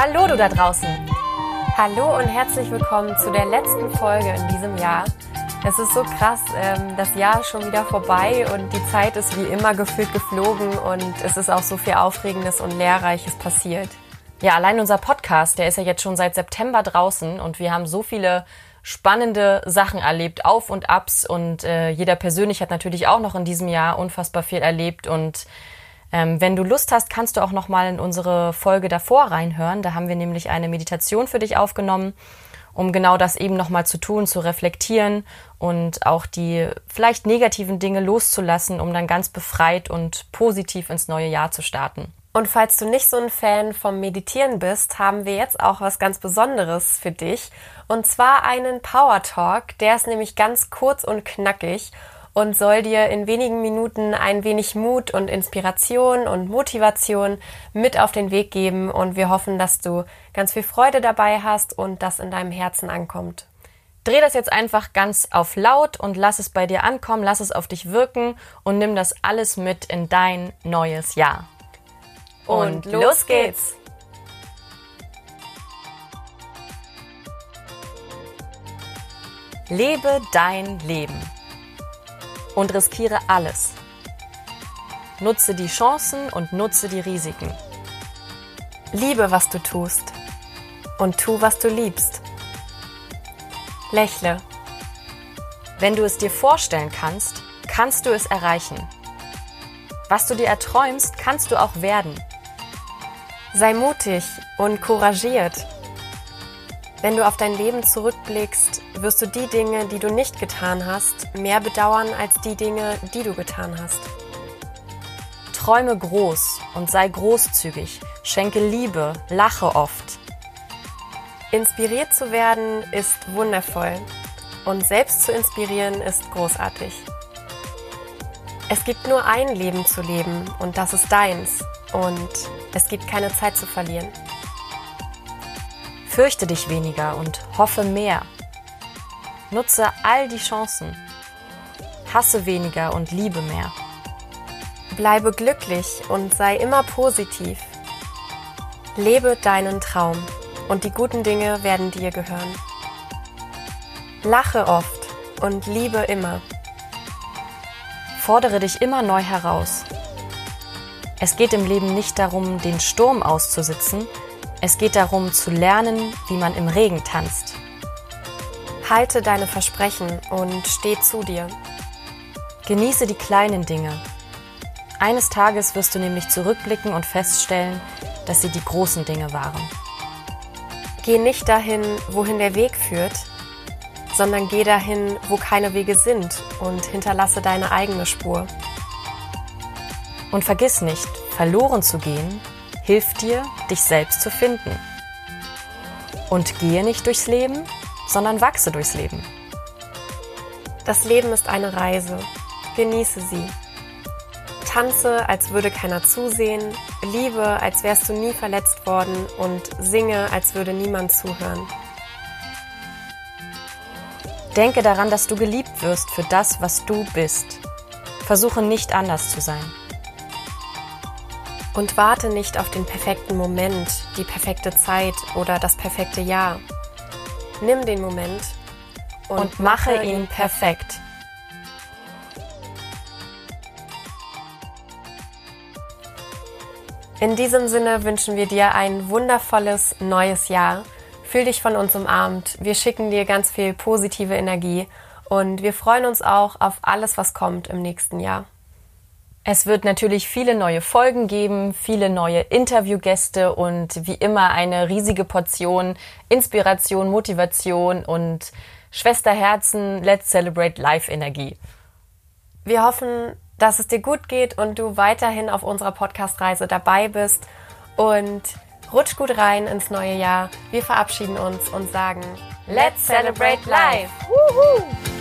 Hallo du da draußen. Hallo und herzlich willkommen zu der letzten Folge in diesem Jahr. Es ist so krass, ähm, das Jahr ist schon wieder vorbei und die Zeit ist wie immer gefühlt geflogen und es ist auch so viel Aufregendes und Lehrreiches passiert. Ja, allein unser Podcast, der ist ja jetzt schon seit September draußen und wir haben so viele spannende Sachen erlebt, Auf und Abs und äh, jeder persönlich hat natürlich auch noch in diesem Jahr unfassbar viel erlebt und ähm, wenn du Lust hast, kannst du auch noch mal in unsere Folge davor reinhören. Da haben wir nämlich eine Meditation für dich aufgenommen, um genau das eben noch mal zu tun, zu reflektieren und auch die vielleicht negativen Dinge loszulassen, um dann ganz befreit und positiv ins neue Jahr zu starten. Und falls du nicht so ein Fan vom Meditieren bist, haben wir jetzt auch was ganz Besonderes für dich. Und zwar einen Power Talk. Der ist nämlich ganz kurz und knackig und soll dir in wenigen Minuten ein wenig Mut und Inspiration und Motivation mit auf den Weg geben. Und wir hoffen, dass du ganz viel Freude dabei hast und das in deinem Herzen ankommt. Dreh das jetzt einfach ganz auf laut und lass es bei dir ankommen, lass es auf dich wirken und nimm das alles mit in dein neues Jahr. Und los geht's! Lebe dein Leben und riskiere alles. Nutze die Chancen und nutze die Risiken. Liebe, was du tust und tu, was du liebst. Lächle. Wenn du es dir vorstellen kannst, kannst du es erreichen. Was du dir erträumst, kannst du auch werden. Sei mutig und couragiert. Wenn du auf dein Leben zurückblickst, wirst du die Dinge, die du nicht getan hast, mehr bedauern als die Dinge, die du getan hast. Träume groß und sei großzügig, schenke Liebe, lache oft. Inspiriert zu werden ist wundervoll und selbst zu inspirieren ist großartig. Es gibt nur ein Leben zu leben und das ist deins und es gibt keine Zeit zu verlieren. Fürchte dich weniger und hoffe mehr. Nutze all die Chancen. Hasse weniger und liebe mehr. Bleibe glücklich und sei immer positiv. Lebe deinen Traum und die guten Dinge werden dir gehören. Lache oft und liebe immer. Fordere dich immer neu heraus. Es geht im Leben nicht darum, den Sturm auszusitzen, es geht darum zu lernen, wie man im Regen tanzt. Halte deine Versprechen und steh zu dir. Genieße die kleinen Dinge. Eines Tages wirst du nämlich zurückblicken und feststellen, dass sie die großen Dinge waren. Geh nicht dahin, wohin der Weg führt, sondern geh dahin, wo keine Wege sind und hinterlasse deine eigene Spur. Und vergiss nicht, verloren zu gehen hilft dir, dich selbst zu finden. Und gehe nicht durchs Leben, sondern wachse durchs Leben. Das Leben ist eine Reise. Genieße sie. Tanze, als würde keiner zusehen, liebe, als wärst du nie verletzt worden und singe, als würde niemand zuhören. Denke daran, dass du geliebt wirst für das, was du bist. Versuche nicht anders zu sein. Und warte nicht auf den perfekten Moment, die perfekte Zeit oder das perfekte Jahr. Nimm den Moment und, und mache ihn perfekt. In diesem Sinne wünschen wir dir ein wundervolles neues Jahr. Fühl dich von uns umarmt. Wir schicken dir ganz viel positive Energie und wir freuen uns auch auf alles, was kommt im nächsten Jahr. Es wird natürlich viele neue Folgen geben, viele neue Interviewgäste und wie immer eine riesige Portion Inspiration, Motivation und Schwesterherzen, Let's Celebrate Life Energie. Wir hoffen, dass es dir gut geht und du weiterhin auf unserer Podcast-Reise dabei bist und rutsch gut rein ins neue Jahr. Wir verabschieden uns und sagen Let's Celebrate Life! Woohoo!